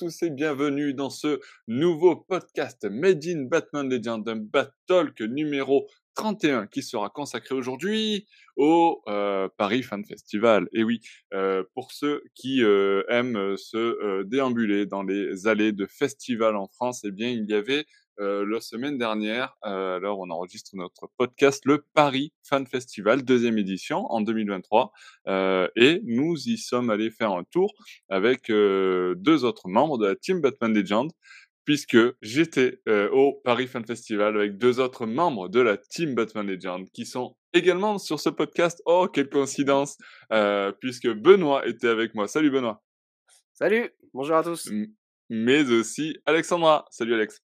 Tous et bienvenue dans ce nouveau podcast Made in Batman Legend, un Talk numéro 31 qui sera consacré aujourd'hui au euh, Paris Fan Festival. Et oui, euh, pour ceux qui euh, aiment se déambuler dans les allées de festivals en France, eh bien, il y avait euh, la semaine dernière, euh, alors on enregistre notre podcast, le Paris Fan Festival, deuxième édition en 2023. Euh, et nous y sommes allés faire un tour avec deux autres membres de la team Batman Legend, puisque j'étais au Paris Fan Festival avec deux autres membres de la team Batman Legend qui sont également sur ce podcast. Oh, quelle coïncidence, puisque Benoît était avec moi. Salut Benoît. Salut, bonjour à tous. mais aussi Alexandra. Salut Alex.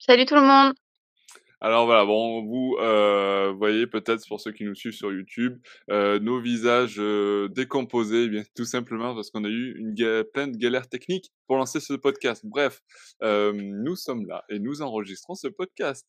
Salut tout le monde. Alors voilà, vous euh, voyez peut-être pour ceux qui nous suivent sur YouTube, euh, nos visages euh, décomposés, eh bien tout simplement parce qu'on a eu une plein de galères techniques pour lancer ce podcast. Bref, nous sommes là et nous enregistrons ce podcast.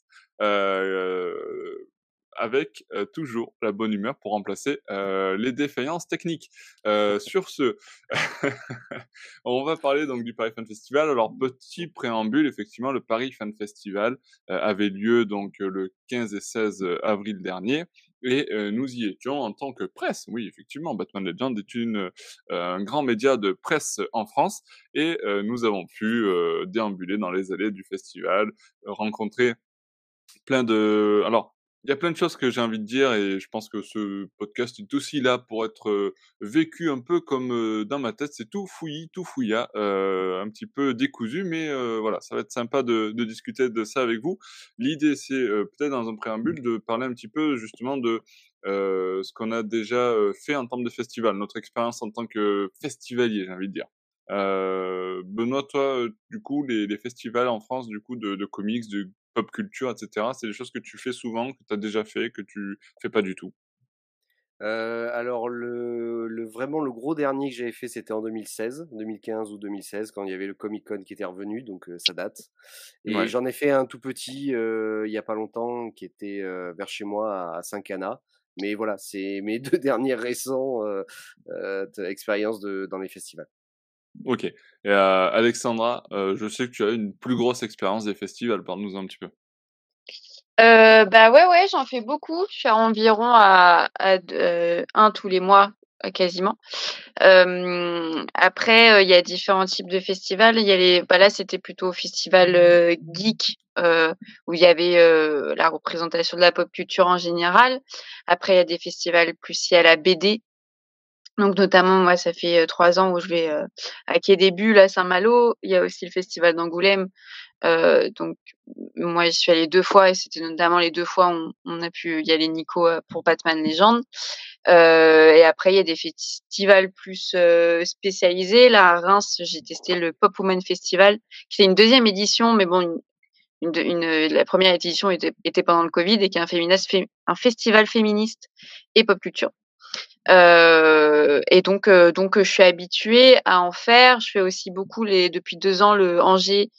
Euh, avec euh, toujours la bonne humeur pour remplacer euh, les défaillances techniques. Euh, sur ce, on va parler donc du Paris Fan Festival. Alors petit préambule, effectivement, le Paris Fan Festival avait lieu donc le 15 et 16 avril dernier. Et nous y étions en tant que presse. Oui, effectivement, Batman Legend est une, un grand média de presse en France. Et nous avons pu déambuler dans les allées du festival, rencontrer plein de... Alors, il y a plein de choses que j'ai envie de dire et je pense que ce podcast est aussi là pour être vécu un peu comme dans ma tête. C'est tout fouillis, tout fouilla, euh, un petit peu décousu, mais voilà, ça va être sympa de, de, discuter de ça avec vous. L'idée, c'est peut-être dans un préambule de parler un petit peu justement de ce qu'on a déjà fait en termes de festival, notre expérience en tant que festivalier, j'ai envie de dire. Euh, Benoît, toi, du coup, les, les, festivals en France, du coup, de, de comics, de pop culture, etc. C'est des choses que tu fais souvent, que tu as déjà fait, que tu fais pas du tout? Euh, alors le, le, vraiment le gros dernier que j'avais fait c'était en 2016, 2015 ou 2016 quand il y avait le Comic Con qui était revenu donc euh, ça date. Et j'en ai fait un tout petit euh, il y a pas longtemps qui était vers chez moi à, Saint-Cana. Mais voilà c'est mes deux derniers récents expériences de, dans les festivals. Ok. Euh, Alexandra, euh, je sais que tu as une plus grosse expérience des festivals. Parle-nous un petit peu. Euh, bah ouais, ouais, j'en fais beaucoup. Je fais environ à, à euh, un tous les mois, quasiment. Après, il y a différents types de festivals. Y a les, bah là, c'était plutôt festival geek où il y avait la représentation de la pop culture en général. Après, il y a des festivals plus à la BD donc notamment, moi, ça fait trois ans où je vais à Quai des Bulles à Saint-Malo. Il y a aussi le festival d'Angoulême. Euh, donc moi, j'y suis allée deux fois et c'était notamment les deux fois où on, a pu y aller Nico pour Batman Légende. Euh, et après, il y a des festivals plus spécialisés. Là, à Reims, j'ai testé le Pop Woman Festival, qui est une deuxième édition, mais bon, une, une, la première édition était, était, pendant le Covid et qui est un, un festival féministe et pop culture. Euh, et donc, euh, donc, je suis habituée à en faire. Je fais aussi beaucoup les, depuis deux ans le Angers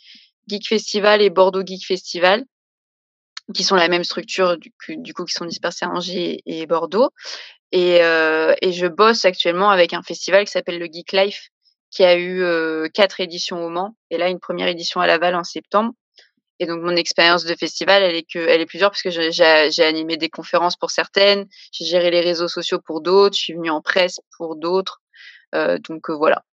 Geek Festival et Bordeaux Geek Festival, qui sont la même structure du, du coup qui sont dispersés à Angers et Bordeaux. Et, euh, et je bosse actuellement avec un festival qui s'appelle le Geek Life, qui a eu euh, quatre éditions au Mans, et là une première édition à Laval en septembre. Et donc mon expérience de festival, elle est que, elle est plusieurs parce que j'ai animé des conférences pour certaines, j'ai géré les réseaux sociaux pour d'autres, je suis venue en presse pour d'autres. Euh, donc euh, voilà.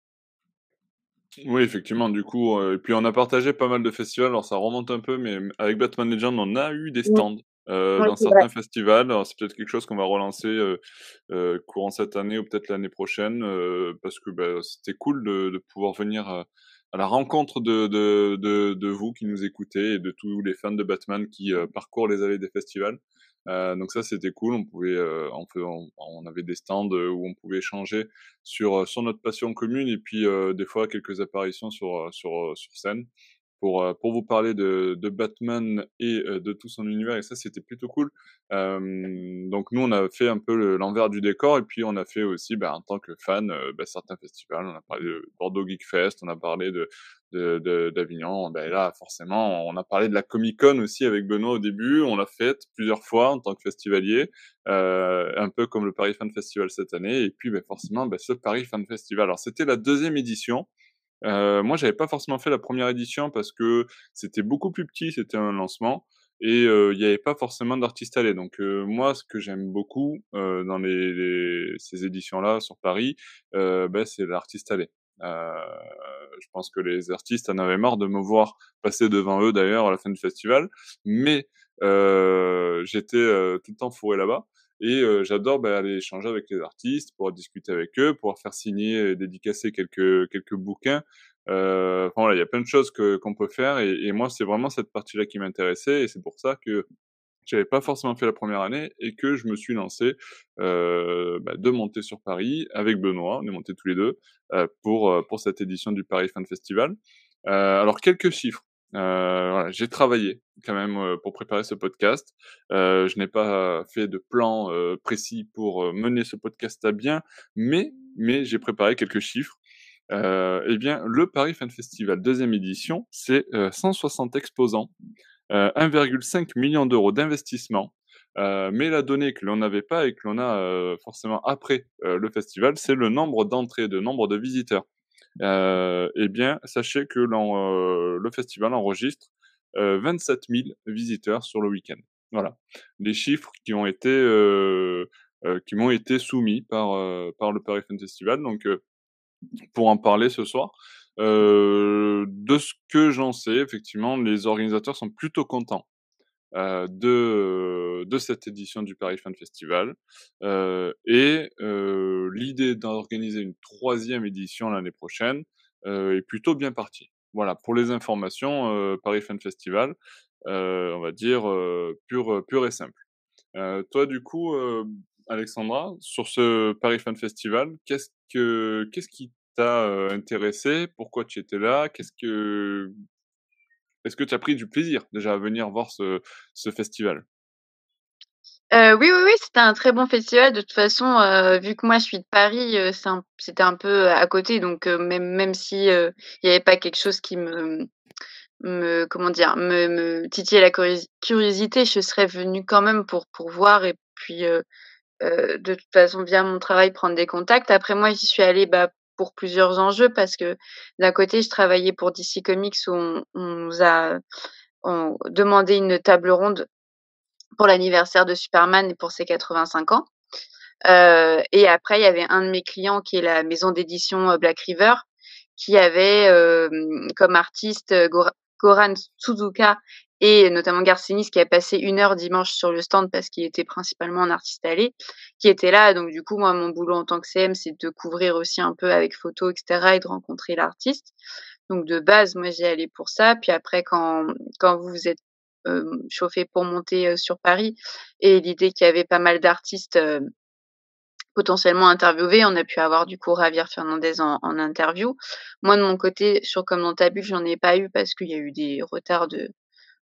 Oui, effectivement, du coup, euh, et puis on a partagé pas mal de festivals, alors ça remonte un peu, mais avec Batman Legend, on a eu des stands euh, dans certains festivals. C'est peut-être quelque chose qu'on va relancer euh, euh, courant cette année ou peut-être l'année prochaine, parce que bah, c'était cool de, de, pouvoir venir à la rencontre de, de, de, de, vous qui nous écoutez et de tous les fans de Batman qui euh, parcourent les allées des festivals. Euh, donc ça c'était cool, on pouvait, euh, on, on, avait des stands euh, où on pouvait échanger sur sur notre passion commune et puis des fois quelques apparitions sur sur sur scène pour, euh, pour vous parler de, de Batman et euh, de tout son univers. Et ça, c'était plutôt cool. Euh, donc nous, on a fait un peu l'envers du décor et puis on a fait aussi, bah, en tant que fan, bah, certains festivals. On a parlé de Bordeaux Geek Fest, on a parlé de d'Avignon. Ben là, forcément, on a parlé de la Comic Con aussi avec Benoît au début. On l'a faite plusieurs fois en tant que festivalier, euh, un peu comme le Paris Fan Festival cette année. Et puis, ben, forcément, ben, ce Paris Fan Festival. Alors, c'était la deuxième édition. Euh, moi, j'avais pas forcément fait la première édition parce que c'était beaucoup plus petit, c'était un lancement et il n'y avait pas forcément d'artistes allés. Donc moi, ce que j'aime beaucoup dans les, ces éditions-là sur Paris, ben, c'est l'artiste allé. Euh, je pense que les artistes en avaient marre de me voir passer devant eux d'ailleurs à la fin du festival, mais euh, j'étais euh, tout le temps fourré là-bas. Et j'adore bah, aller échanger avec les artistes, pouvoir discuter avec eux, pouvoir faire signer et dédicacer quelques quelques bouquins. Euh, enfin, voilà, il y a plein de choses que qu'on peut faire. Et, moi, c'est vraiment cette partie-là qui m'intéressait. Et c'est pour ça que j'avais pas forcément fait la première année et que je me suis lancé euh, bah, de monter sur Paris avec Benoît, on est montés tous les deux euh, pour euh, pour cette édition du Paris Fan Festival. Euh, alors quelques chiffres. Euh, voilà, j'ai travaillé quand même euh, pour préparer ce podcast. je n'ai pas fait de plan précis pour mener ce podcast à bien, mais mais j'ai préparé quelques chiffres. eh bien, le Paris Fan Festival deuxième édition, c'est 160 exposants 1,5 euh, million d'euros d'investissement. Euh, mais la donnée que l'on n'avait pas et que l'on a euh, forcément après le festival, c'est le nombre d'entrées, de nombre de visiteurs. Eh bien, sachez que le festival enregistre 27 000 visiteurs sur le week-end. Voilà, les chiffres qui ont été qui m'ont été soumis par par le Paris Fan Festival. Donc, pour en parler ce soir, euh, de ce que j'en sais, effectivement, les organisateurs sont plutôt contents euh, de, de cette édition du Paris Fan Festival. Euh, et euh, l'idée d'organiser une troisième édition l'année prochaine euh, est plutôt bien partie. Voilà, pour les informations, euh, Paris Fan Festival, on va dire pur, pur et simple. toi, du coup, Alexandra, sur ce Paris Fan Festival, qu'est-ce que qu'est-ce qui t'a intéressé? Pourquoi tu étais là? Qu'est-ce que est-ce que tu as pris du plaisir déjà à venir voir ce, festival? Euh, oui, oui, oui, c'était un très bon festival. De toute façon, euh, vu que moi je suis de Paris, euh, c'était un peu à côté, donc même même si il n'y avait pas quelque chose qui me me comment dire me, me titillait la curiosité, je serais venue quand même pour pour voir et puis de toute façon via mon travail prendre des contacts. Après moi, j'y suis allée bah, pour plusieurs enjeux parce que d'un côté, je travaillais pour DC Comics où on, nous a demandé une table ronde pour l'anniversaire de Superman et pour ses 85 ans. Euh, et après, il y avait un de mes clients qui est la maison d'édition euh, Black River qui avait euh, comme artiste Goran Suzuka et notamment Garcinis qui a passé une heure dimanche sur le stand parce qu'il était principalement un artiste allé, qui était là. Donc du coup, moi, mon boulot en tant que CM, c'est de couvrir aussi un peu avec photos, etc., et de rencontrer l'artiste. Donc de base, moi, j'y allais pour ça. Puis après, quand quand vous vous êtes euh, chauffé pour monter euh, sur Paris et l'idée qu'il y avait pas mal d'artistes euh, potentiellement interviewés, on a pu avoir du coup Javier Fernandez en, en interview. Moi, de mon côté, sur Comme dans ta bulle, j'en ai pas eu parce qu'il y a eu des retards de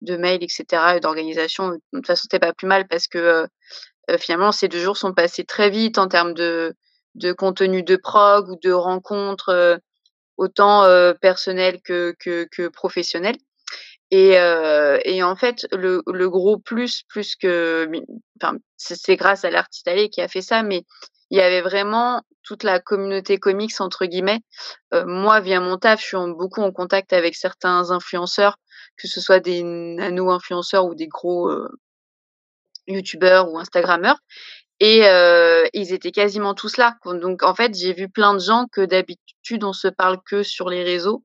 de mails, etc., et d'organisation. De toute façon, c'était pas plus mal parce que euh, euh, finalement, ces deux jours sont passés très vite en termes de, de contenu de prog ou de rencontres, euh, autant personnelles que, que, que professionnelles. Et, et en fait, le, le gros plus, plus que, enfin, c'est grâce à l'artiste allé qui a fait ça, mais il y avait vraiment toute la communauté comics entre guillemets. moi, via mon taf, je suis beaucoup en contact avec certains influenceurs que ce soit des nano-influenceurs ou des gros euh, youtubeurs ou instagrammeurs. Et euh, ils étaient quasiment tous là. Donc en fait, j'ai vu plein de gens que d'habitude on se parle que sur les réseaux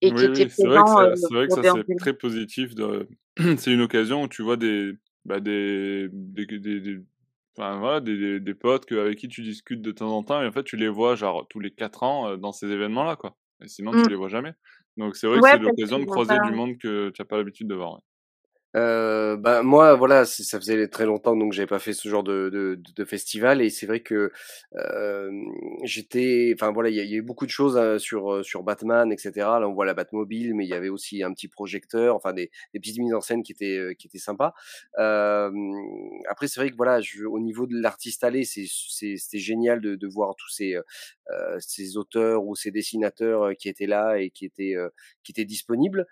et qui étaient présents. Euh, c'est vrai que ça, c'est très positif. De... c'est une occasion où tu vois des, bah, des, des, des, Enfin, voilà, des, des, potes avec qui tu discutes de temps en temps et en fait tu les vois genre tous les quatre ans dans ces événements là quoi. Et sinon tu mmh. les vois jamais. Donc c'est vrai que c'est l'occasion de croiser du monde que tu n'as pas l'habitude de voir. Euh, bah moi voilà ça faisait très longtemps donc j'avais pas fait ce genre de, de, de festival et c'est vrai que euh, j'étais enfin voilà il y, a eu beaucoup de choses euh, sur euh, sur Batman etc là on voit la Batmobile mais il y avait aussi un petit projecteur enfin des, des petites mises en scène qui étaient euh, qui étaient sympas. Euh, après c'est vrai que voilà je, au niveau de l'artiste allé c'est c'était génial de, de voir tous ces ces auteurs ou ces dessinateurs qui étaient là et qui étaient qui étaient disponibles.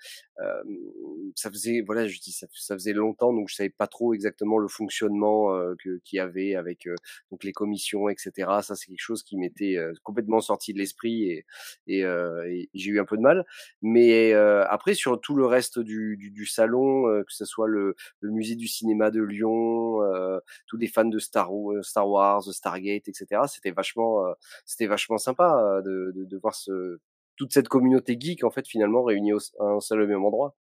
Ça faisait voilà je dis ça ça faisait longtemps, donc je savais pas trop exactement le fonctionnement que qu'il y avait avec donc les commissions, etc. Ça, c'est quelque chose qui m'était complètement sorti de l'esprit et, et, et j'ai eu un peu de mal. Mais après, sur tout le reste du, du, du salon, que ce soit le, le, musée du cinéma de Lyon, tous les fans de Star, Star Wars, Stargate, etc. C'était vachement, c'était vachement sympa de, de, de voir ce toute cette communauté geek en fait finalement réunie au, à un seul et même endroit.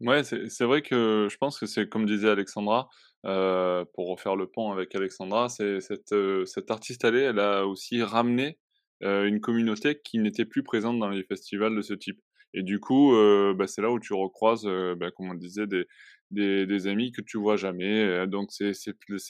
Ouais, c'est vrai que je pense que c'est comme disait Alexandra, euh, pour refaire le pont avec Alexandra, c'est cette, euh, cette artiste allée, elle a aussi ramené euh, une communauté qui n'était plus présente dans les festivals de ce type. Et du coup, bah, c'est là où tu recroises, bah, comme on disait, des, des, des, amis que tu vois jamais. Donc c'est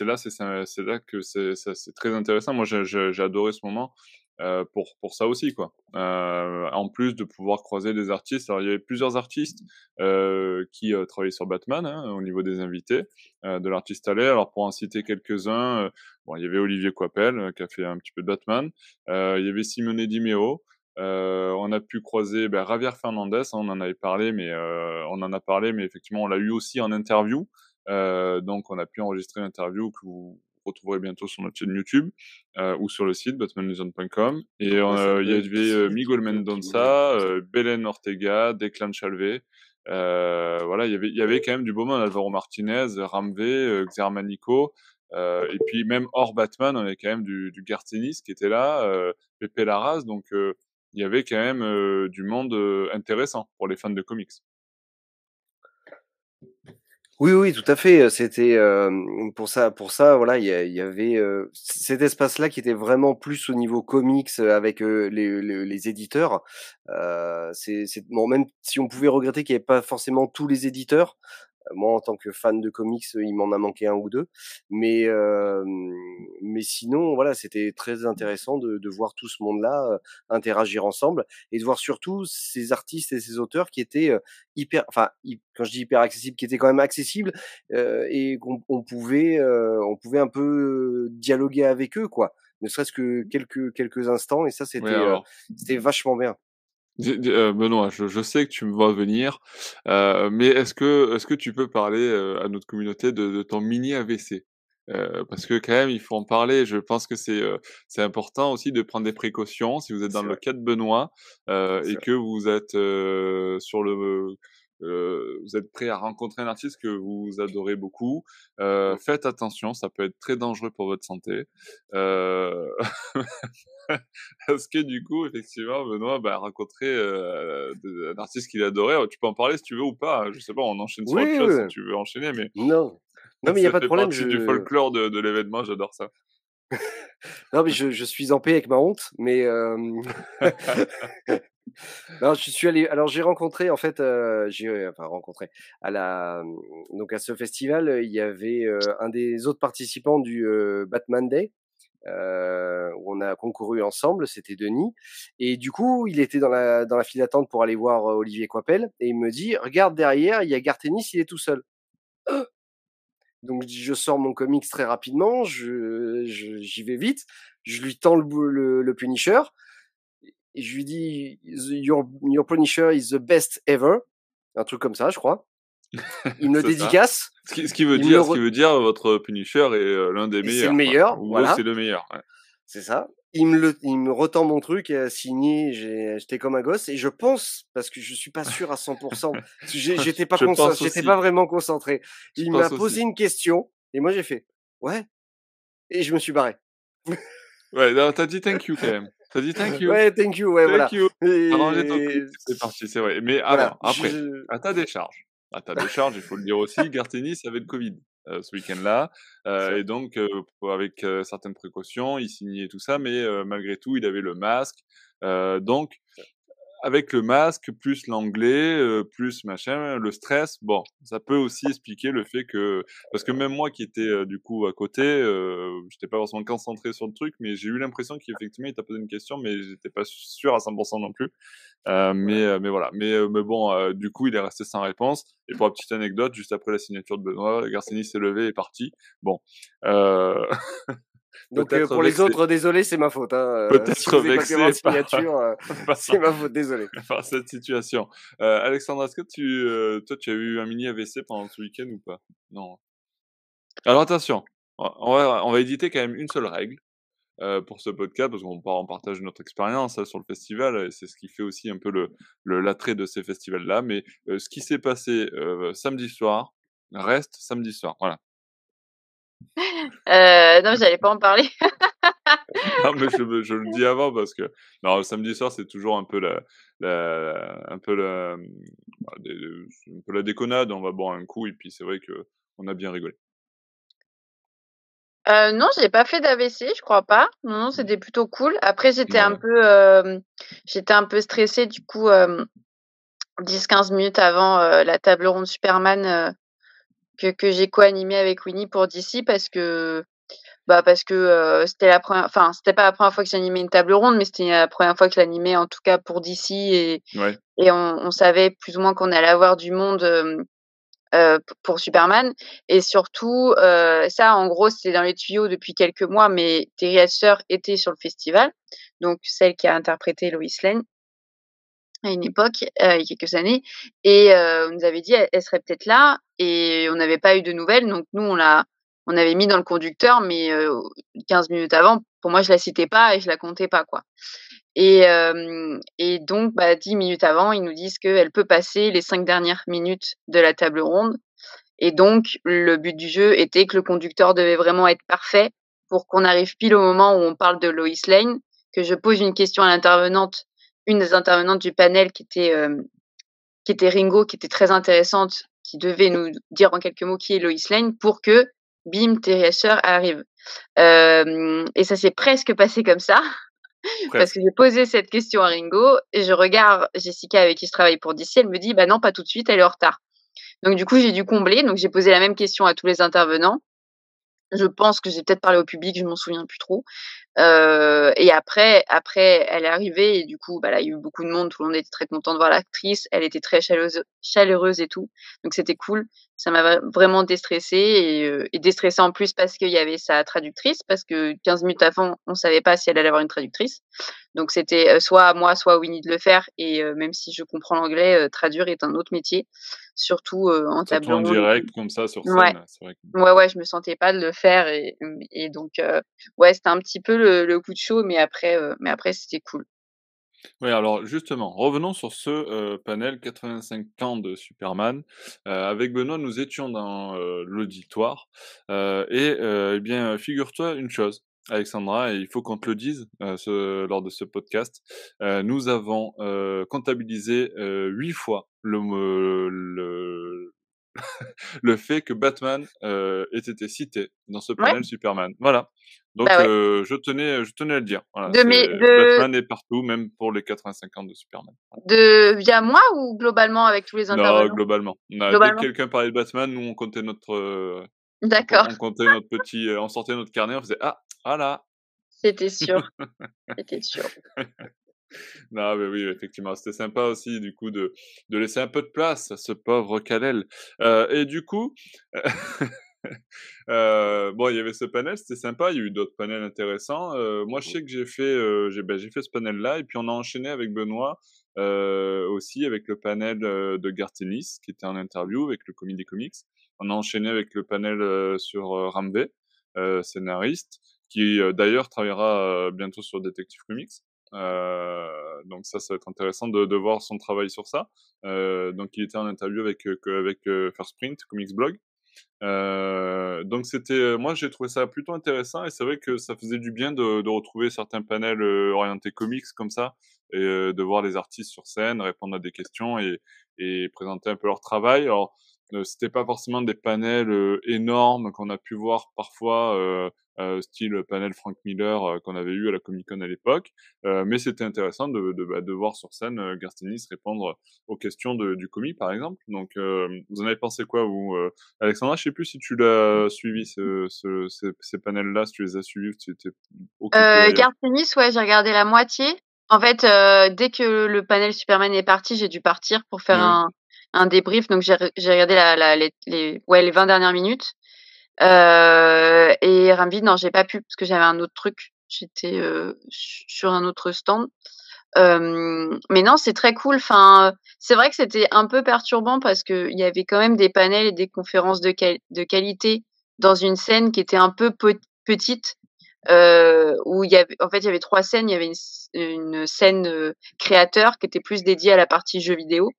là, c'est là que c'est très intéressant. Moi, j'ai adoré ce moment. Euh, pour, pour ça aussi, quoi. Euh, en plus de pouvoir croiser des artistes. Alors, il y avait plusieurs artistes euh, qui euh, travaillaient sur Batman hein, au niveau des invités euh, de l'artiste allé. Alors, pour en citer quelques-uns, bon, il y avait Olivier Coipel qui a fait un petit peu de Batman. il y avait Simone Di Meo. on a pu croiser ben, Javier Fernandez, hein, on en avait parlé, mais on en a parlé, mais effectivement, on l'a eu aussi en interview. donc, on a pu enregistrer l'interview que vous, retrouverez bientôt sur notre chaîne YouTube euh, ou sur le site batmanluzon.com. Et euh, il y avait euh, Miguel Mendonça, euh, Belen Ortega, Declan Chalvé. voilà, il y avait, il y avait quand même du beau monde, Alvaro Martinez, Ramvé, Xermanico. et puis même hors Batman, on avait quand même du, du Gartenis qui était là, Pepe Larraz. Donc il y avait quand même du monde intéressant pour les fans de comics. Oui, oui, tout à fait. C'était pour ça, pour ça, voilà, il y, avait cet espace-là qui était vraiment plus au niveau comics avec les, les, les, éditeurs. c'est bon, même si on pouvait regretter qu'il n'y avait pas forcément tous les éditeurs, moi, en tant que fan de comics, il m'en a manqué un ou deux, mais euh, mais sinon, voilà, c'était très intéressant de, de voir tout ce monde-là euh, interagir ensemble et de voir surtout ces artistes et ces auteurs qui étaient hyper, enfin, quand je dis hyper accessibles, qui étaient quand même accessibles euh, et qu'on on pouvait on pouvait un peu dialoguer avec eux, quoi, ne serait-ce que quelques quelques instants et ça, c'était c'était vachement bien. Euh, Benoît, je, je, sais que tu me vois venir, euh, mais est-ce que, est-ce que tu peux parler euh, à notre communauté de, de ton mini AVC euh, parce que quand même, il faut en parler. Je pense que c'est c'est important aussi de prendre des précautions si vous êtes dans le cas de Benoît et que vous êtes sur le euh, vous êtes prêt à rencontrer un artiste que vous adorez beaucoup, euh, faites attention, ça peut être très dangereux pour votre santé. Euh... Parce que du coup, effectivement, Benoît bah, a rencontré euh, un artiste qu'il adorait. Tu peux en parler si tu veux ou pas. Hein. Je sais pas, on enchaîne sur autre chose si tu veux enchaîner, mais non, non, mais il y a pas de problème. Je... du folklore de, de l'événement, j'adore ça. non, mais je, je, suis en paix avec ma honte, mais euh... non, je suis allé. Alors j'ai rencontré en fait, euh, j'ai enfin rencontré à la donc à ce festival, il y avait euh, un des autres participants du euh, Batman Day. Euh, où on a concouru ensemble, c'était Denis, et du coup il était dans la dans la file d'attente pour aller voir Olivier Coipel, et il me dit regarde derrière, il y a Gartenis, il est tout seul. Donc je sors mon comics très rapidement, je j'y vais vite, je lui tends le, le, le Punisher, et je lui dis your, your Punisher is the best ever, un truc comme ça, je crois. Il me dédicace. Ce qui, ce qui, veut dire, ce qui veut dire, votre Punisher est euh, l'un des meilleurs. C'est le meilleur, voilà. C'est le meilleur. Ouais. C'est ça. Il me, le, il me retend mon truc, euh, signé, j'étais comme un gosse, et je pense, parce que je suis pas sûr à 100%, j'étais pas, j'étais pas vraiment concentré. Il m'a posé une question, et moi j'ai fait, ouais, et je me suis barré. ouais, t'as dit thank you quand même. T'as dit thank you. Ouais, thank you, ouais, thank voilà. You. Et... C'est parti, c'est vrai. Mais alors, après, je... à ta décharge, à ta décharge, il faut le dire aussi, Gartenis avait le Covid ce week-end-là, euh, et donc euh, avec euh, certaines précautions, il signait tout ça, mais euh, malgré tout, il avait le masque. donc, avec le masque, plus l'anglais, euh, plus machin, le stress, bon, ça peut aussi expliquer le fait que, parce que même moi qui étais euh, du coup à côté, euh, j'étais pas forcément concentré sur le truc, mais j'ai eu l'impression qu'effectivement il t'a posé une question, mais j'étais pas sûr à 100% non plus. Euh, mais mais voilà, mais mais bon, du coup il est resté sans réponse. Et pour la petite anecdote, juste après la signature de Benoît, Garcini s'est levé et est parti. Bon. Donc pour les autres, désolé, c'est ma faute. Hein. Peut-être vexé signature, c'est ma faute, désolé. Par cette situation. Alexandre, est-ce que tu, toi, tu as eu un mini AVC pendant ce week-end ou pas? Non. Alors attention, on va, on va éditer quand même une seule règle. Euh, pour ce podcast parce qu'on on partage notre expérience hein, sur le festival et c'est ce qui fait aussi un peu le, l'attrait de ces festivals là mais euh, ce qui s'est passé euh, samedi soir reste samedi soir voilà non j'allais pas en parler non mais je, je, le dis avant parce que non samedi soir c'est toujours un peu la, un peu la un peu la déconnade on va boire un coup et puis c'est vrai que on a bien rigolé euh, non, j'ai pas fait d'AVC, je crois pas. Non, non, c'était plutôt cool. Après, j'étais un peu, euh, j'étais un peu stressée du coup, 10-15 minutes avant la table ronde Superman que, que j'ai co-animée avec Winnie pour DC parce que, bah parce que c'était la première, enfin c'était pas la première fois que j'animais une table ronde, mais c'était la première fois que je l'animais en tout cas pour DC et et on, on savait plus ou moins qu'on allait avoir du monde euh, pour Superman. Et surtout, ça, en gros, c'est dans les tuyaux depuis quelques mois, mais Terry Hatcher était sur le festival, donc celle qui a interprété Lois Lane à une époque, euh, il y a quelques années, et on nous avait dit elle, serait peut-être là, et on n'avait pas eu de nouvelles, donc nous on l'a, on avait mis dans le conducteur, mais 15 minutes avant, pour moi je la citais pas et je la comptais pas quoi. Et, et donc, bah, dix minutes avant, ils nous disent qu'elle peut passer les cinq dernières minutes de la table ronde. Et donc, le but du jeu était que le conducteur devait vraiment être parfait pour qu'on arrive pile au moment où on parle de Lois Lane, que je pose une question à l'intervenante, une des intervenantes du panel qui était, qui était Ringo, qui était très intéressante, qui devait nous dire en quelques mots qui est Lois Lane pour que, bim, Terry Asher arrive. et ça s'est presque passé comme ça. Parce que j'ai posé cette question à Ringo et je regarde Jessica avec qui je travaille pour DC, elle me dit bah non, pas tout de suite, elle est en retard. Donc du coup, j'ai dû combler, donc j'ai posé la même question à tous les intervenants. Je pense que j'ai peut-être parlé au public, je m'en souviens plus trop. Euh, et après, après, elle est arrivée et du coup, bah là, il y a eu beaucoup de monde. Tout le monde était très content de voir l'actrice. Elle était très chaleureuse, et tout. Donc c'était cool. Ça m'a vraiment déstressée et, euh, et déstressée en plus parce qu'il y avait sa traductrice. Parce que 15 minutes avant, on savait pas si elle allait avoir une traductrice. Donc c'était euh, soit moi, soit Winnie de le faire. Et euh, même si je comprends l'anglais, traduire est un autre métier surtout en tableau. en direct comme ça sur scène. Ouais. Vrai ouais, ouais, je me sentais pas de le faire et, et donc ouais, c'était un petit peu le, coup de chaud, mais après, mais après c'était cool. Oui, alors justement, revenons sur ce panel 85 ans de Superman. avec Benoît, nous étions dans l'auditoire et eh bien, figure-toi une chose, Alexandra, et il faut qu'on te le dise ce, lors de ce podcast, nous avons comptabilisé huit fois le, le, le fait que Batman ait été cité dans ce panel Superman. Voilà. Donc bah je tenais, je tenais à le dire. Batman est partout, même pour les 85 ans de Superman. De via moi ou globalement avec tous les intervenants? Non, globalement. Dès que quelqu'un parlait de Batman, nous on comptait notre. D'accord. On, comptait notre petit, on sortait notre carnet, on faisait ah voilà. C'était sûr. C'était sûr. non, mais oui, effectivement, c'était sympa aussi, du coup, de, de laisser un peu de place à ce pauvre Kalel. Euh, et du coup, euh, bon, il y avait ce panel, c'était sympa, il y a eu d'autres panels intéressants. Euh, moi, je sais que j'ai fait, j'ai, ben, fait ce panel-là, et puis on a enchaîné avec Benoît aussi, avec le panel de Gartenis, qui était en interview avec le Comedy Comics. On a enchaîné avec le panel sur Ramvé, scénariste, qui d'ailleurs travaillera bientôt sur Detective Comics. Euh, donc ça, ça va être intéressant de, de voir son travail sur ça. Euh, donc il était en interview avec euh, avec First Print, Comics Blog. Euh, donc c'était, moi j'ai trouvé ça plutôt intéressant et c'est vrai que ça faisait du bien de, de retrouver certains panels orientés comics comme ça et de voir les artistes sur scène répondre à des questions et, et présenter un peu leur travail. Alors c'était pas forcément des panels énormes qu'on a pu voir parfois euh, style panel Frank Miller euh, qu'on avait eu à la Comic Con à l'époque. Euh, mais c'était intéressant de, de, bah, de, voir sur scène Garstinis répondre aux questions de, du comic, par exemple. Donc, vous en avez pensé quoi, vous Alexandra, je sais plus si tu l'as suivi, ce, ce, ces, panels-là, si tu les as suivis, si tu étais euh, Garstinis, ouais, j'ai regardé la moitié. En fait, dès que le panel Superman est parti, j'ai dû partir pour faire un, un débrief. Donc, j'ai regardé la, la, les, les, ouais, les 20 dernières minutes. et Rambi, non, j'ai pas pu parce que j'avais un autre truc. J'étais sur un autre stand. mais non, c'est très cool. Enfin, c'est vrai que c'était un peu perturbant parce qu'il y avait quand même des panels et des conférences de, qualité dans une scène qui était un peu petite euh, où il y avait, en fait, il y avait trois scènes. Il y avait une, scène euh, créateur qui était plus dédiée à la partie jeux vidéo.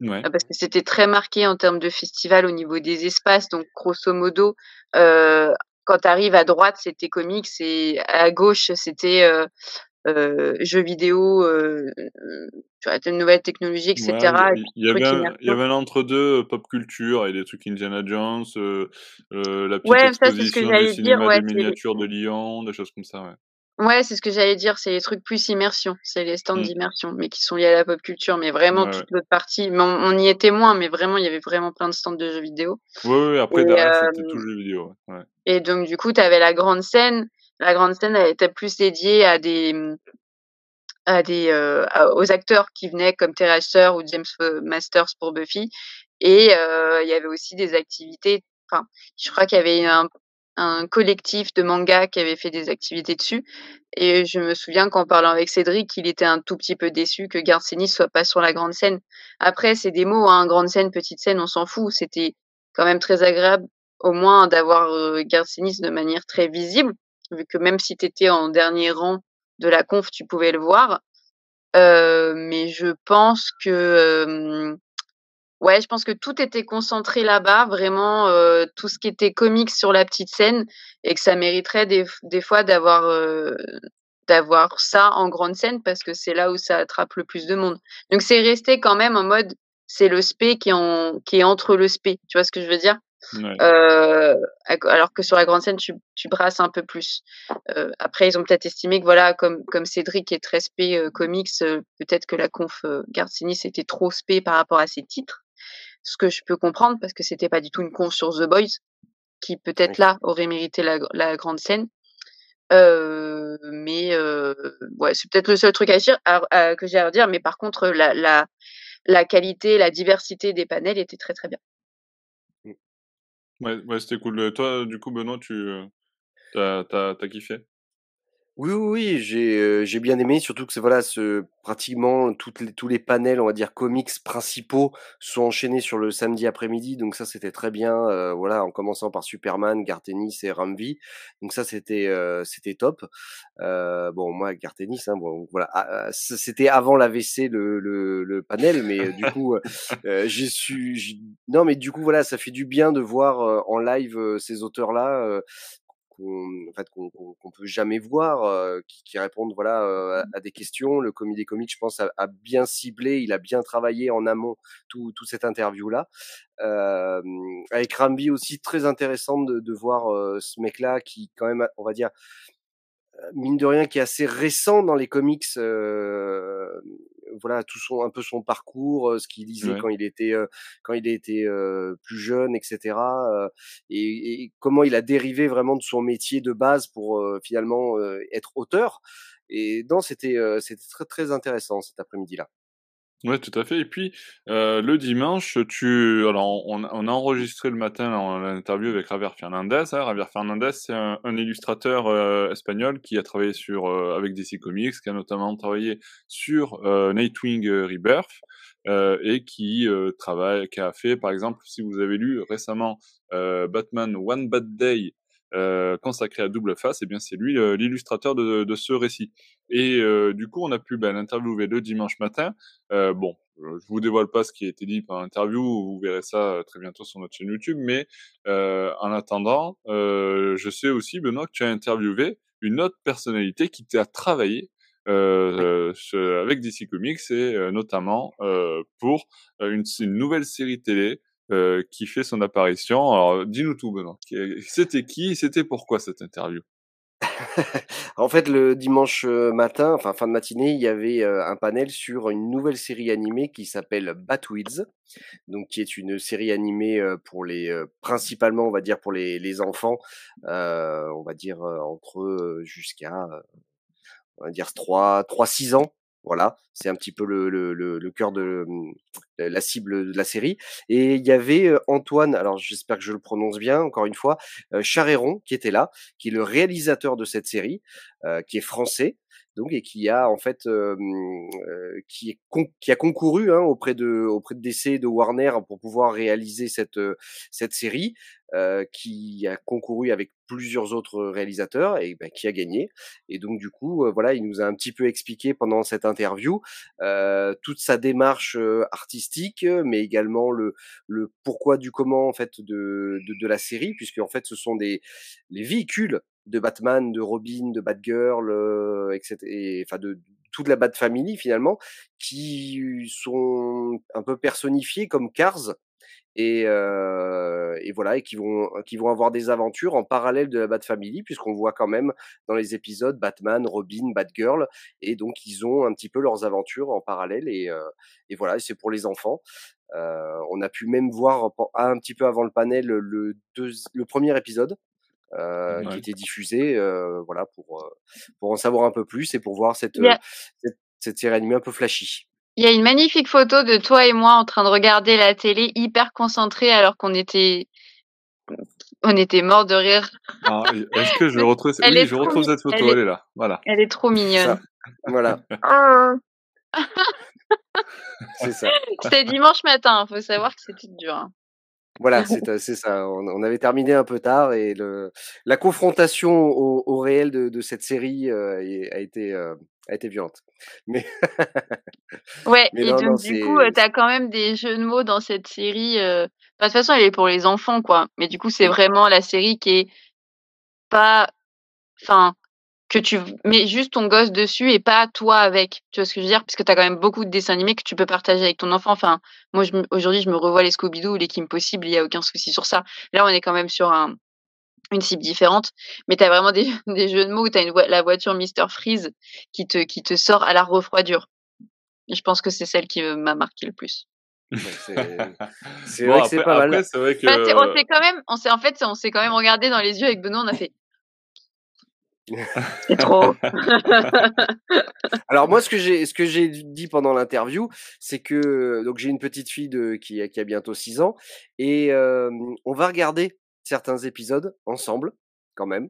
Ouais. Parce que c'était très marqué en termes de festival au niveau des espaces. Donc, grosso modo, euh, quand tu arrives à droite, c'était comics et à gauche, c'était euh, euh, jeux vidéo, euh, une nouvelle technologie, etc. il, y avait un, il y avait un entre-deux euh, pop culture et des trucs Indiana Jones, euh, euh, la petite ouais, exposition ça, dire, ouais, des miniatures de Lyon, des choses comme ça. Ouais. Ouais, c'est ce que j'allais dire, c'est les trucs plus immersion, c'est les stands mmh. d'immersion, mais qui sont liés à la pop culture, mais vraiment toute l'autre partie, on, y était moins, mais vraiment, il y avait vraiment plein de stands de jeux vidéo. Oui, oui, après, derrière, c'était tout jeux vidéo. Ouais. Et donc, du coup, tu avais la grande scène, la grande scène, elle était plus dédiée à des, à des, euh, aux acteurs qui venaient comme Terra ou James Masters pour Buffy. Et euh, il y avait aussi des activités. Enfin, je crois qu'il y avait un, un collectif de manga qui avait fait des activités dessus. Et je me souviens qu'en parlant avec Cédric, il était un tout petit peu déçu que Garcenis soit pas sur la grande scène. Après, c'est des mots, hein, grande scène, petite scène, on s'en fout. C'était quand même très agréable, au moins, d'avoir euh, de manière très visible vu que même si tu étais en dernier rang de la conf, tu pouvais le voir. Euh, mais je pense que ouais, je pense que tout était concentré là-bas, vraiment euh, tout ce qui était comics sur la petite scène, et que ça mériterait des, des fois d'avoir euh, d'avoir ça en grande scène parce que c'est là où ça attrape le plus de monde. Donc c'est resté quand même en mode c'est le spé qui est en, qui est entre le spé, tu vois ce que je veux dire? Euh, alors que sur la grande scène, tu, tu brasses un peu plus. Euh, après, ils ont peut-être estimé que voilà, comme, comme Cédric est très spé euh, comics, euh, peut-être que la conf euh, Garcinis était trop spé par rapport à ses titres. Ce que je peux comprendre parce que c'était pas du tout une conf sur The Boys, qui peut-être là aurait mérité la, la grande scène. mais ouais, c'est peut-être le seul truc à dire, que j'ai à dire. Mais par contre, la, la, la qualité, la diversité des panels était très très bien. Ouais, ouais, c'était cool. toi, du coup, Benoît, tu, t'as t'as kiffé? Oui, oui, oui, j'ai j'ai bien aimé, surtout que c'est voilà, ce pratiquement toutes les, tous les panels, on va dire comics principaux, sont enchaînés sur le samedi après-midi, donc ça c'était très bien. voilà, en commençant par Superman, Gartenis et Ramvi, donc ça c'était c'était top. bon, moi Gartenis, hein, bon voilà, ah, ah, c'était avant l'AVC le, le, le panel, mais du coup j'ai su, non mais du coup voilà, ça fait du bien de voir en live ces auteurs là qu'on en fait, qu'on peut jamais voir, euh, qui, qui, répondent voilà euh, à, des questions. Le comité des comics, je pense, a, a, bien ciblé, il a bien travaillé en amont tout, tout cette interview là. Euh, avec Rambi aussi très intéressant de, de voir euh, ce mec là qui quand même, on va dire mine de rien qui est assez récent dans les comics euh, voilà tout son un peu son parcours ce qu'il disait quand il était quand il était plus jeune etc et, et, comment il a dérivé vraiment de son métier de base pour finalement être auteur. Et non c'était c'était très très intéressant cet après-midi là Ouais, tout à fait. Et puis euh, le dimanche, tu, alors on, a enregistré le matin l'interview avec Javier Fernandez. Hein. Javier Fernandez, c'est un, illustrateur euh, espagnol qui a travaillé sur euh, avec DC Comics, qui a notamment travaillé sur Nightwing Rebirth et qui travaille, qui a fait, par exemple, si vous avez lu récemment Batman One Bad Day euh, consacré à double face, et eh bien c'est lui l'illustrateur de, de, ce récit. Et euh, du coup, on a pu ben, l'interviewer le dimanche matin. Euh, bon, je vous dévoile pas ce qui a été dit par l'interview, vous verrez ça très bientôt sur notre chaîne YouTube. Mais en attendant, je sais aussi Benoît que tu as interviewé une autre personnalité qui t'a travaillé euh, avec DC Comics et notamment euh, pour une, une, nouvelle série télé euh, qui fait son apparition. Alors, dis-nous tout, Benoît. C'était qui C'était pourquoi cette interview? En fait, le dimanche euh, matin, enfin fin de matinée, il y avait euh, un panel sur une nouvelle série animée qui s'appelle Batwheels, donc qui est une série animée pour les, principalement, on va dire pour les, les enfants, on va dire entre jusqu'à, on va dire 3, 3, 6 ans. Voilà, c'est un petit peu le, le, cœur de la cible de la série. Et il y avait Antoine, alors j'espère que je le prononce bien, encore une fois, Charéron, qui était là, qui est le réalisateur de cette série, qui est français, donc et qui a en fait euh, qui, est qui a concouru hein, auprès de auprès de DC de Warner pour pouvoir réaliser cette cette série euh, qui a concouru avec plusieurs autres réalisateurs et ben, qui a gagné. Et donc du coup voilà il nous a un petit peu expliqué pendant cette interview toute sa démarche artistique mais également le le pourquoi du comment en fait de de, de la série puisque en fait ce sont des les véhicules de Batman, de Robin, de Batgirl, euh, etc. Et, enfin de, toute la Bat Family finalement, qui sont un peu personnifiés comme Cars. Et, euh, et voilà, et qui vont qui vont avoir des aventures en parallèle de la Bat Family, puisqu'on voit quand même dans les épisodes Batman, Robin, Batgirl, et donc ils ont un petit peu leurs aventures en parallèle. Et, euh, et voilà, c'est pour les enfants. Euh, on a pu même voir un petit peu avant le panel le, deux, le premier épisode euh, qui était diffusé, euh, voilà, pour, euh, pour en savoir un peu plus et pour voir cette, cette, cette, série animée un peu flashy. Il y a une magnifique photo de toi et moi en train de regarder la télé, hyper concentrés, alors qu'on était, on était mort de rire. Ah, est-ce que je retrouve, oui, je retrouve cette photo, elle est... elle est... là, voilà. Elle est trop mignonne. voilà. c'est ça. C'était dimanche matin, il faut savoir que c'était dur. Hein. Voilà, c'est ça. On, avait terminé un peu tard et le, la confrontation au, au réel de, de, cette série euh, a été euh, a été violente. Mais ouais. et donc du coup, tu as quand même des jeux de mots dans cette série. Euh... de toute façon, elle est pour les enfants, quoi. Mais du coup, c'est vraiment la série qui est pas, enfin, que tu mets juste ton gosse dessus et pas toi avec. Tu vois ce que je veux dire? Parce que tu as quand même beaucoup de dessins animés que tu peux partager avec ton enfant. Enfin, moi, aujourd'hui, je me revois les Scooby-Doo ou les Kim Possible, il n'y a aucun souci sur ça. Là, on est quand même sur un, une cible différente, mais tu as vraiment des, des, jeux de mots où tu as la voiture Mister Freeze qui te, qui te sort à la refroidure. Et je pense que c'est celle qui m'a marqué le plus. c'est vrai que c'est pas mal. Vrai que... on s'est quand même, on s'est en fait, on s'est quand même regardé dans les yeux avec Benoît, on a fait c'est trop. Alors moi, ce que j'ai, ce que j'ai dit pendant l'interview, c'est que donc j'ai une petite fille de qui, a, qui a bientôt 6 ans et euh, on va regarder certains épisodes ensemble, quand même.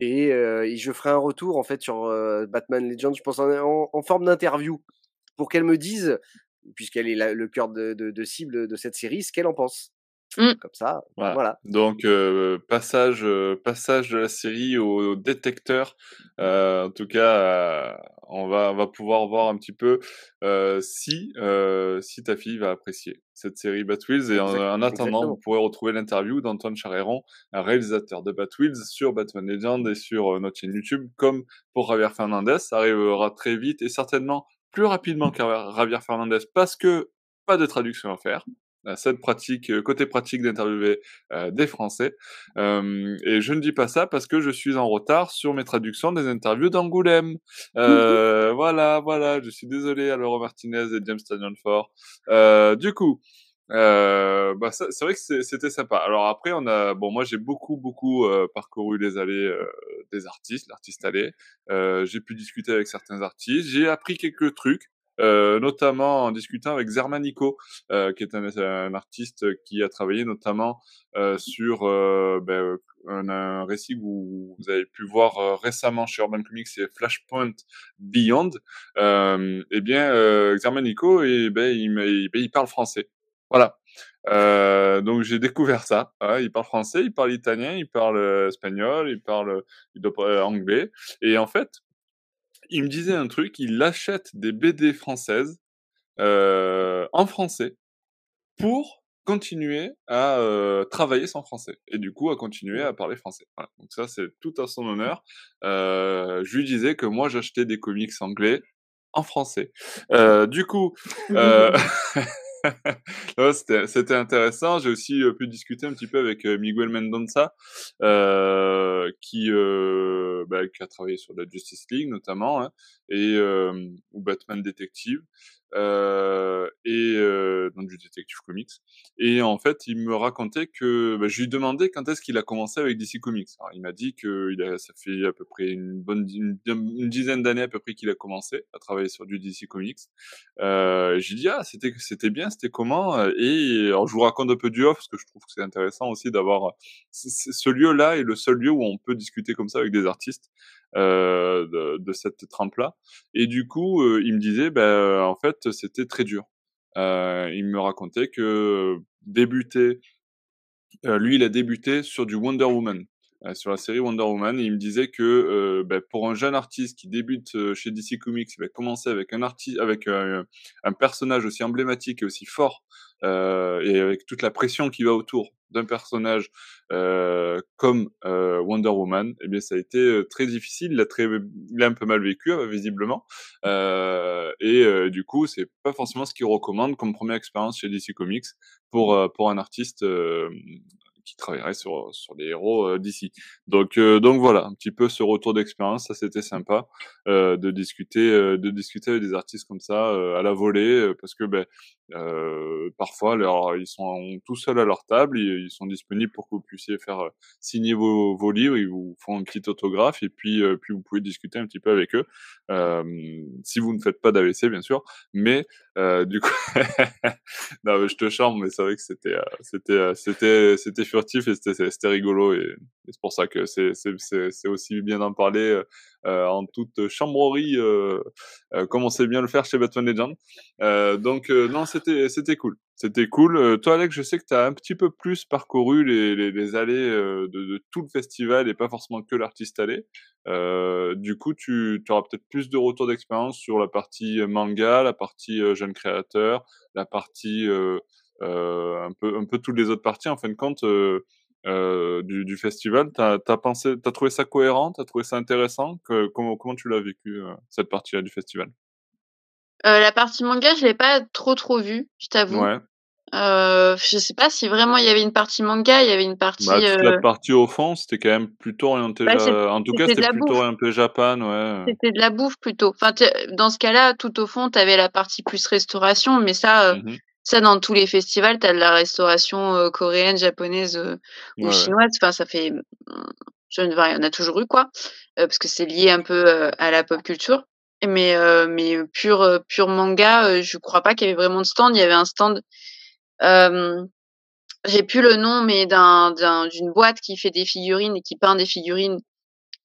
Et, euh, et, je ferai un retour en fait sur euh, Batman Legends, je pense en, en forme d'interview, pour qu'elle me dise, puisqu'elle est la, le cœur de, de, de cible de cette série, ce qu'elle en pense. Mmh. Comme ça, voilà. Donc euh, passage, euh, passage de la série au, détecteur. Euh, en tout cas, on va, on va pouvoir voir un petit peu si, si ta fille va apprécier cette série Batwheels. Et en, attendant, vous pourrez retrouver l'interview d'Antoine Charéron, un réalisateur de Batwheels, sur Batman Legend et sur notre chaîne YouTube, comme pour Javier Fernandez. Ça arrivera très vite et certainement plus rapidement que Javier Fernandez parce que pas de traduction à faire cette pratique, euh, côté pratique d'interviewer euh, des Français. Euh, et je ne dis pas ça parce que je suis en retard sur mes traductions des interviews d'Angoulême. Euh, voilà, voilà, je suis désolé à Laurent Martinez et James Fort. Euh, du coup, euh, bah c'est vrai que c'était sympa. Alors après, on a, bon, moi j'ai beaucoup, beaucoup parcouru les allées des artistes, l'artiste allée. j'ai pu discuter avec certains artistes. J'ai appris quelques trucs. Euh, notamment en discutant avec Zermanico, euh, qui est un, artiste qui a travaillé notamment euh, sur euh, ben, un, récit que vous, avez pu voir euh, récemment chez Urban Comics, c'est Flashpoint Beyond. eh bien, Zermanico, et, ben, ben, il parle français. Voilà. Euh, donc j'ai découvert ça. Il parle français, il parle italien, il parle espagnol, il parle, il doit anglais. Et en fait, il me disait un truc, il achète des BD françaises euh, en français pour continuer à euh, travailler son français et du coup à continuer à parler français. Voilà. Donc ça c'est tout à son honneur. Euh, je lui disais que moi j'achetais des comics anglais en français. Euh, du coup, euh, c'était intéressant. J'ai aussi euh, pu discuter un petit peu avec euh, Miguel Mendonça, euh, qui, euh, bah, qui a travaillé sur la Justice League notamment, hein, et ou Batman Detective. Euh, et euh, donc du Detective Comics. Et en fait, il me racontait que bah, je lui demandais quand est-ce qu'il a commencé avec DC Comics. Alors, il m'a dit que il a, ça fait à peu près une bonne une, dizaine d'années à peu près qu'il a commencé à travailler sur du DC Comics. Euh, j'ai dit ah c'était c'était bien, c'était comment Et alors je vous raconte un peu du off parce que je trouve que c'est intéressant aussi d'avoir ce lieu-là est le seul lieu où on peut discuter comme ça avec des artistes euh, de, de, cette trempe-là. Et du coup, euh, il me disait, ben, en fait, c'était très dur. Euh, il me racontait que débuter, euh, lui, il a débuté sur du Wonder Woman. Euh, sur la série Wonder Woman il me disait que euh, ben, pour un jeune artiste qui débute chez DC Comics, il va commencer avec un artiste, avec un, personnage aussi emblématique et aussi fort euh, et avec toute la pression qui va autour d'un personnage euh, comme euh, Wonder Woman, eh bien ça a été euh, très difficile. Il a très, il a un peu mal vécu euh, visiblement, euh, et du coup c'est pas forcément ce qu'il recommande comme première expérience chez DC Comics pour pour un artiste qui travaillerait sur sur des héros euh, d'ici. Donc euh, donc voilà, un petit peu ce retour d'expérience, ça c'était sympa euh, de discuter de discuter avec des artistes comme ça à la volée parce que ben parfois alors, ils sont tout seuls à leur table, ils, ils, sont disponibles pour que vous puissiez faire signer vos, vos livres, ils vous font un petit autographe et puis puis vous pouvez discuter un petit peu avec eux si vous ne faites pas d'AVC bien sûr, mais du coup non je te charme mais c'est vrai que c'était c'était c'était c'était furtif et c'était rigolo et, c'est pour ça que c'est aussi bien d'en parler euh, en toute chambrerie euh, euh, comme on sait bien le faire chez Batman Legend. donc non, c'était c'était cool. C'était cool. toi, Alex, je sais que tu as un petit peu plus parcouru les, les, les allées de, de, tout le festival et pas forcément que l'artiste allé. du coup, tu, auras peut-être plus de retours d'expérience sur la partie manga, la partie jeune créateur, la partie euh, un peu un peu toutes les autres parties en fin de compte euh, euh, du, du, festival. T'as as pensé, t'as trouvé ça cohérent, t'as trouvé ça intéressant? Que, comment comment tu l'as vécu cette partie-là du festival? La partie manga, je l'ai pas trop trop vue, je t'avoue. Ouais. Euh, je sais pas si vraiment il y avait une partie manga, il y avait une partie. Bah, toute la partie au fond, c'était quand même plutôt orienté. Bah, en tout cas, c'était plutôt orienté Japan, ouais. C'était de la bouffe plutôt. Enfin, dans ce cas-là, tout au fond, tu avais la partie plus restauration, mais ça, mmh ça, dans tous les festivals, tu as de la restauration euh, coréenne, japonaise euh, ou chinoise. Enfin, ça fait. Mmh, je ne il y en a toujours eu, quoi. Euh, parce que c'est lié un peu à la pop culture. Mais, mais pur, pur manga, je crois pas qu'il y avait vraiment de stand. Il y avait un stand. J'ai plus le nom, mais d'un, d'une boîte qui fait des figurines et qui peint des figurines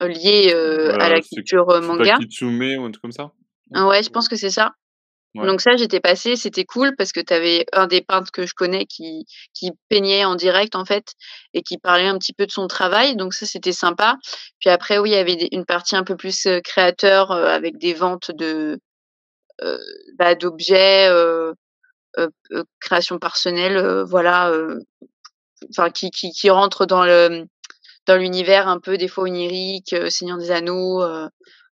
liées à la culture manga. Kitsume ou un truc comme ça? Ouais, je pense que c'est ça. Donc ça, j'étais passée, c'était cool parce que tu avais un des peintres que je connais qui, qui peignait en direct en fait et qui parlait un petit peu de son travail. Donc ça, c'était sympa. Puis après, oui, il y avait une partie un peu plus créateur avec des ventes de euh, bah, d'objets, euh, euh, création personnelle, voilà, enfin qui, qui, qui rentre dans le dans l'univers un peu des fois onirique, Seigneur des Anneaux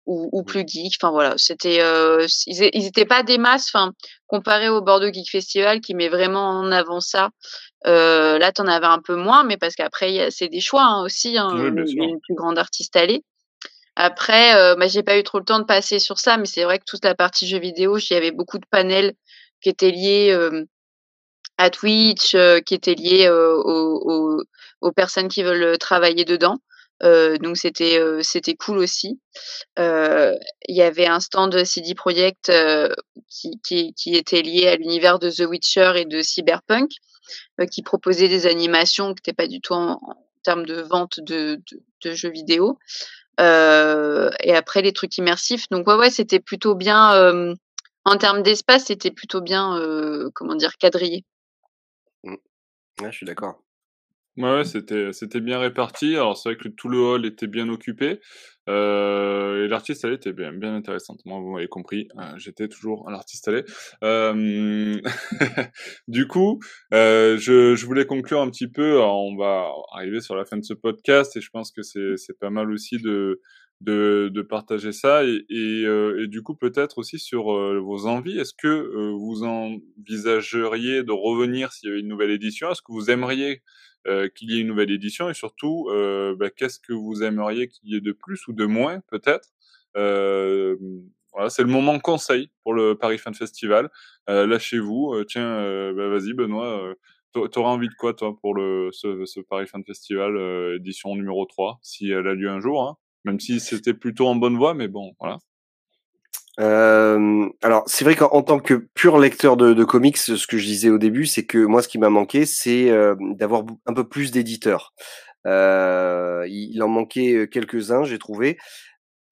ou, ou plus geek. Enfin voilà, c'était euh, ils, ils étaient pas des masses. Enfin comparé au Bordeaux Geek Festival qui met vraiment en avant ça. Euh, là, t'en avais un peu moins, mais parce qu'après c'est des choix hein, aussi. Hein, une plus grande artiste allée. Après, euh, bah, j'ai pas eu trop le temps de passer sur ça, mais c'est vrai que toute la partie jeux vidéo, il y avait beaucoup de panels qui étaient liés euh, à Twitch, euh, qui étaient liés euh, aux, aux, aux, personnes qui veulent travailler dedans. Donc c'était c'était cool aussi. Il y avait un stand CD Projekt qui, qui, était lié à l'univers de The Witcher et de Cyberpunk, qui proposait des animations qui n'étaient pas du tout en, termes de vente de, de, jeux vidéo. et après les trucs immersifs. Donc ouais ouais c'était plutôt bien en termes d'espace c'était plutôt bien comment dire quadrillé. Mmh. Je suis d'accord. Ouais, c'était c'était bien réparti. Alors c'est vrai que tout le hall était bien occupé euh, et l'artiste allé était bien bien intéressante. Moi, vous m'avez compris, hein, j'étais toujours un artiste allé. Euh, du coup, euh, je, je voulais conclure un petit peu. on va arriver sur la fin de ce podcast et je pense que c'est c'est pas mal aussi de de, de partager ça et, et, euh, du coup peut-être aussi sur euh, vos envies. Est-ce que euh, vous envisageriez de revenir s'il y avait une nouvelle édition? Est-ce que vous aimeriez euh, qu'il y ait une nouvelle édition et surtout euh, bah, qu'est-ce que vous aimeriez qu'il y ait de plus ou de moins peut-être? Euh, voilà, c'est le moment conseil pour le Paris Fan Festival. Lâchez-vous. tiens, bah, vas-y, Benoît. T'auras envie de quoi, toi, pour le, ce, ce Paris Fan Festival édition numéro 3, si elle a lieu un jour, hein? Même si c'était plutôt en bonne voie, mais bon, voilà. Euh, alors c'est vrai qu'en tant que pur lecteur de, de, comics, ce que je disais au début, c'est que moi ce qui m'a manqué, c'est euh, d'avoir un peu plus d'éditeurs. Euh, il en manquait quelques-uns, j'ai trouvé.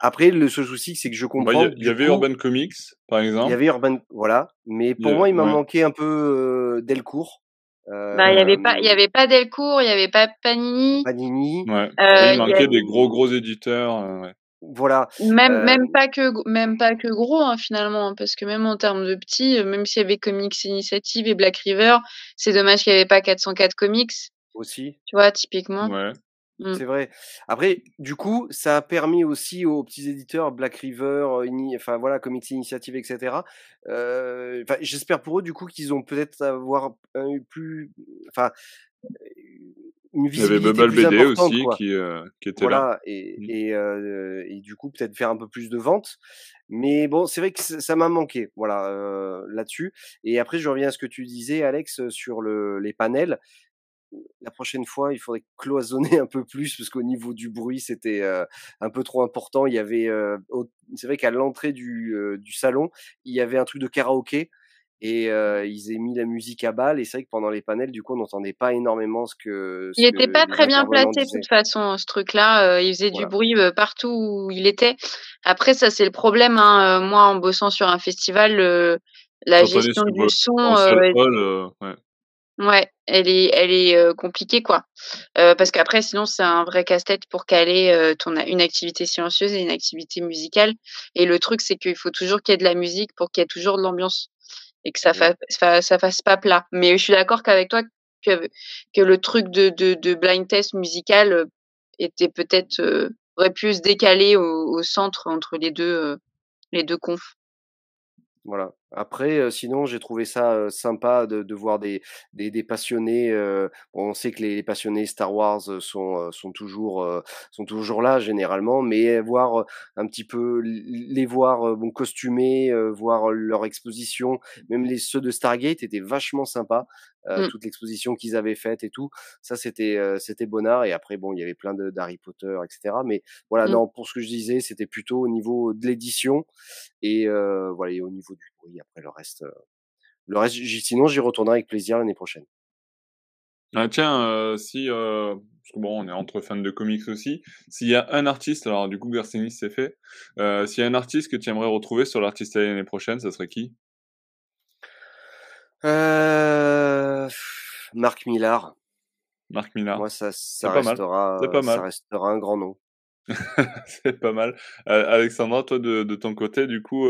Après, le seul souci, c'est que je bah, comprends. Il y, avait Urban Comics, par exemple. Il y avait Urban, voilà. Mais pour moi, il m'a manqué un peu Delcourt. Bah, il y avait pas, il y avait pas Delcourt, il y avait pas Panini. Panini. Ouais. il manquait des gros gros éditeurs. ouais. Voilà. Même, euh même pas que, même pas que gros, hein, finalement, hein, parce que même en termes de petits, euh, même s'il y avait Comics Initiative et Black River, c'est dommage qu'il n'y avait pas 404 Comics. Aussi. Tu vois, typiquement. Ouais. Mmh. C'est vrai. Après, du coup, ça a permis aussi aux petits éditeurs, Black River, enfin voilà, Comics Initiative, etc. Euh, J'espère pour eux, du coup, qu'ils ont peut-être avoir eu plus, enfin, une visibilité Il y avait Bubble BD aussi qui, euh, qui, était voilà, là. Et, mmh. et, euh, et, du coup, peut-être faire un peu plus de ventes. Mais bon, c'est vrai que ça m'a manqué, voilà, euh, là-dessus. Et après, je reviens à ce que tu disais, Alex, sur le, les panels. La prochaine fois, il faudrait cloisonner un peu plus parce qu'au niveau du bruit, c'était euh, un peu trop important. Il y avait, euh, c'est vrai qu'à l'entrée du, euh, du salon, il y avait un truc de karaoké et euh, ils ont mis la musique à balle et c'est vrai que pendant les panels du coup on n'entendait pas énormément ce que ce il n'était pas très bien placé de toute façon ce truc là euh, il faisait du bruit euh, partout où il était. Après ça c'est le problème hein. moi en bossant sur un festival la gestion du son ouais. ouais. elle est elle est compliquée quoi. Parce qu'après sinon c'est un vrai casse-tête pour caler ton une activité silencieuse et une activité musicale. Et le truc c'est qu'il faut toujours qu'il y ait de la musique pour qu'il y ait toujours de l'ambiance et que ça, fa ça fasse pas plat. Mais je suis d'accord qu'avec toi, que, que le truc de, de, de blind test musical était peut-être aurait pu se décaler au, au, centre entre les deux les deux confs. Voilà. Après, sinon, j'ai trouvé ça sympa de, de voir des, des, des passionnés. on sait que les, passionnés Star Wars sont, sont, toujours, sont toujours là généralement, mais voir un petit peu, les voir bon, costumés, voir leur exposition, même les ceux de Stargate étaient vachement sympas. Mmh. Toute l'exposition qu'ils avaient faite et tout, ça c'était c'était bonnard. Et après, bon, il y avait plein de d'Harry Potter, etc. Mais voilà, mmh. non, pour ce que je disais, c'était plutôt au niveau de l'édition et voilà, et au niveau du bruit après le reste, euh, le reste, sinon j'y retournerai avec plaisir l'année prochaine. Ah tiens, euh, si euh, bon, on est entre fans de comics aussi. S'il y a un artiste, alors du coup Garcinis c'est fait. S'il y a un artiste que tu aimerais retrouver sur l'artiste l'année prochaine, ça serait qui? Marc Millard. Marc Millard. Moi, ça, ça restera, pas mal. ça restera un grand nom. c'est pas mal. Alexandra, toi de, de, ton côté, du coup,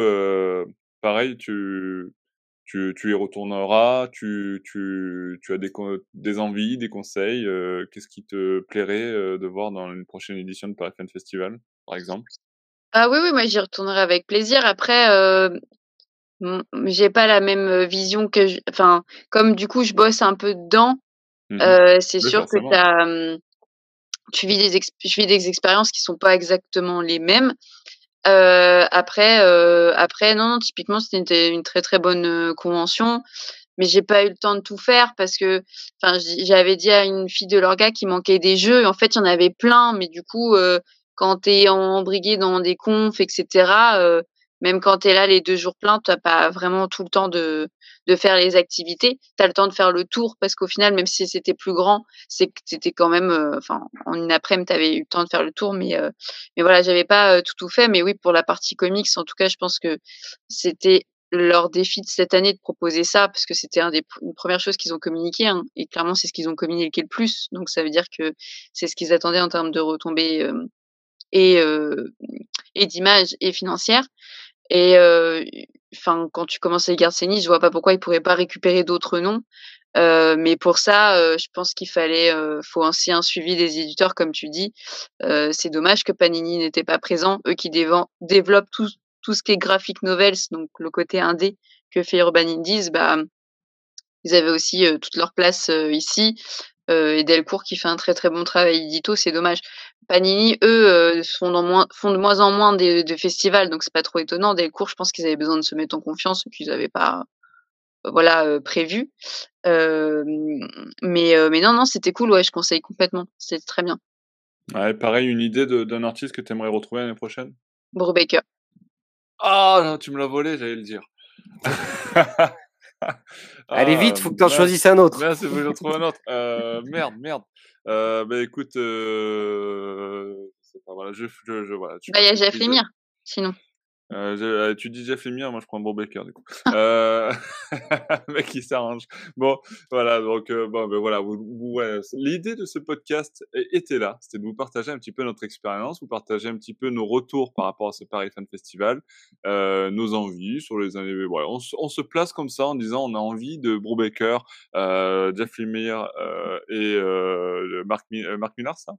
pareil, tu, tu, tu y retourneras, tu, tu, tu as des, des envies, des conseils. Euh, Qu'est-ce qui te plairait euh, de voir dans une prochaine édition de Paris Fan Festival, par exemple? Ah oui, oui, moi j'y retournerai avec plaisir. Après, euh, j'ai pas la même vision que, enfin, comme du coup je bosse un peu dedans, mmh c'est sûr que as, tu vis des, je vis des expériences qui sont pas exactement les mêmes. Euh, après, euh, après, non, typiquement, c'était une très très bonne euh, convention, mais j'ai pas eu le temps de tout faire parce que, enfin, j'avais dit à une fille de l'orga qu'il manquait des jeux. En fait, il y en avait plein, mais du coup, euh, quand t'es embrigué dans des confs, etc même quand tu es là les deux jours pleins, tu n'as pas vraiment tout le temps de, de faire les activités. Tu as le temps de faire le tour parce qu'au final, même si c'était plus grand, c'est que c'était quand même, euh, enfin, en une après-midi, tu avais eu le temps de faire le tour, mais, euh, mais voilà, j'avais pas euh, tout, tout fait. Mais oui, pour la partie comics, en tout cas, je pense que c'était leur défi de cette année de proposer ça parce que c'était un des, une première chose qu'ils ont communiqué hein, et clairement c'est ce qu'ils ont communiqué le plus donc ça veut dire que c'est ce qu'ils attendaient en termes de retombées et et d'images et financières et enfin, quand tu commences à Garde Nice, je vois pas pourquoi ils pourraient pas récupérer d'autres noms. Euh, mais pour ça, je pense qu'il fallait, euh, faut aussi un suivi des éditeurs, comme tu dis. C'est dommage que Panini n'était pas présent, eux qui développent tout, ce qui est graphic novels, donc le côté indé que fait Urban Indies, bah, ils avaient aussi toute leur place ici. et Delcourt qui fait un très très bon travail édito, c'est dommage. Panini, eux, font, moins, font de moins en moins de, de festivals, donc c'est pas trop étonnant. Des cours, je pense qu'ils avaient besoin de se mettre en confiance qu'ils n'avaient pas voilà prévu. mais mais non non, c'était cool, ouais, je conseille complètement. C'était très bien. Ouais, pareil, une idée d'un artiste que tu aimerais retrouver l'année prochaine? Brubaker. Ah non, tu me l'as volé, j'allais le dire. Allez vite, faut que tu en choisisses un autre. Merci, faut que j'en trouve un autre. Euh, merde, merde. Euh, bah écoute, euh, pas, voilà, je, je, je voilà. Bah, il y a Jeff Lemire, sinon. Euh, euh, tu dis Jeff Lemire, moi je prends Bob Baker du coup. euh, mec qui s'arrange. Bon, voilà, donc euh, bon, ben voilà. Ouais, L'idée de ce podcast était là, c'était de vous partager un petit peu notre expérience, vous partager un petit peu nos retours par rapport à ce Paris Fan Festival, euh, nos envies sur les années. Voilà, on, on, se place comme ça en disant on a envie de Brubaker, euh, Jeff Lemire et Marc, Marc Millar, ça?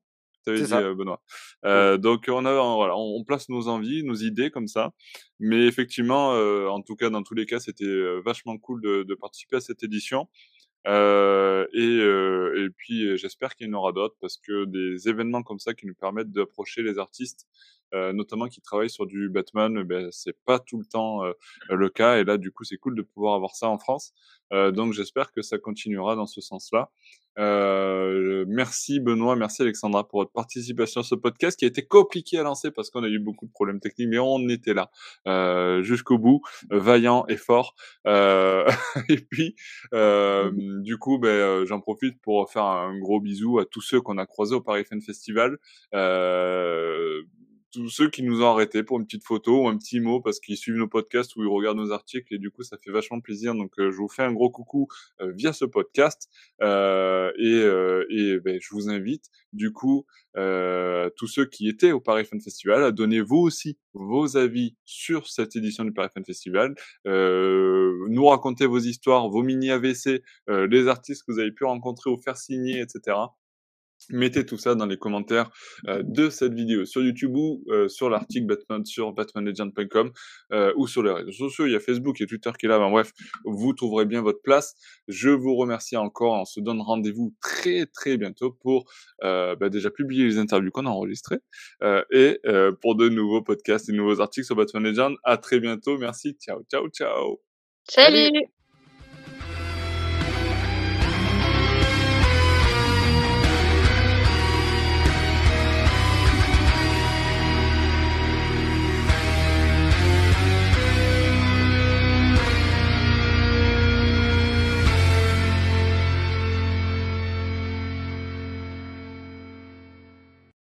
Tu dit, euh, Benoît. Euh, donc on a, voilà, on, place nos envies, nos idées comme ça. Mais effectivement, euh, en tout cas, dans tous les cas, c'était euh, vachement cool de, de, participer à cette édition. Euh, et, et puis j'espère qu'il y en aura d'autres parce que des événements comme ça qui nous permettent d'approcher les artistes, notamment qui travaillent sur du Batman, eh ben c'est pas tout le temps le cas. Et là, du coup, c'est cool de pouvoir avoir ça en France. donc j'espère que ça continuera dans ce sens-là. Euh, merci Benoît, merci Alexandra pour votre participation à ce podcast qui a été compliqué à lancer parce qu'on a eu beaucoup de problèmes techniques, mais on était là euh, jusqu'au bout, vaillant et fort. Euh, et puis, euh, du coup, ben, euh, j'en profite pour faire un gros bisou à tous ceux qu'on a croisés au Paris Fan Festival. Euh, tous ceux qui nous ont arrêtés pour une petite photo ou un petit mot parce qu'ils suivent nos podcasts ou ils regardent nos articles et du coup ça fait vachement plaisir. Donc euh, je vous fais un gros coucou euh, via ce podcast euh, et, euh, et ben, je vous invite du coup tous ceux qui étaient au Paris Fan Festival à donner vous aussi vos avis sur cette édition du Paris Fan Festival, nous raconter vos histoires, vos mini AVC, les artistes que vous avez pu rencontrer ou faire signer, etc. Mettez tout ça dans les commentaires euh, de cette vidéo sur YouTube ou euh, sur l'article Batman sur batmanlegend.com euh, ou sur les réseaux sociaux. Il y a Facebook et Twitter qui est là. Ben, bref, vous trouverez bien votre place. Je vous remercie encore. On se donne rendez-vous très très bientôt pour ben, déjà publier les interviews qu'on a enregistrées et pour de nouveaux podcasts et de nouveaux articles sur Batman Legend. À très bientôt. Merci. Ciao, ciao, ciao. Salut.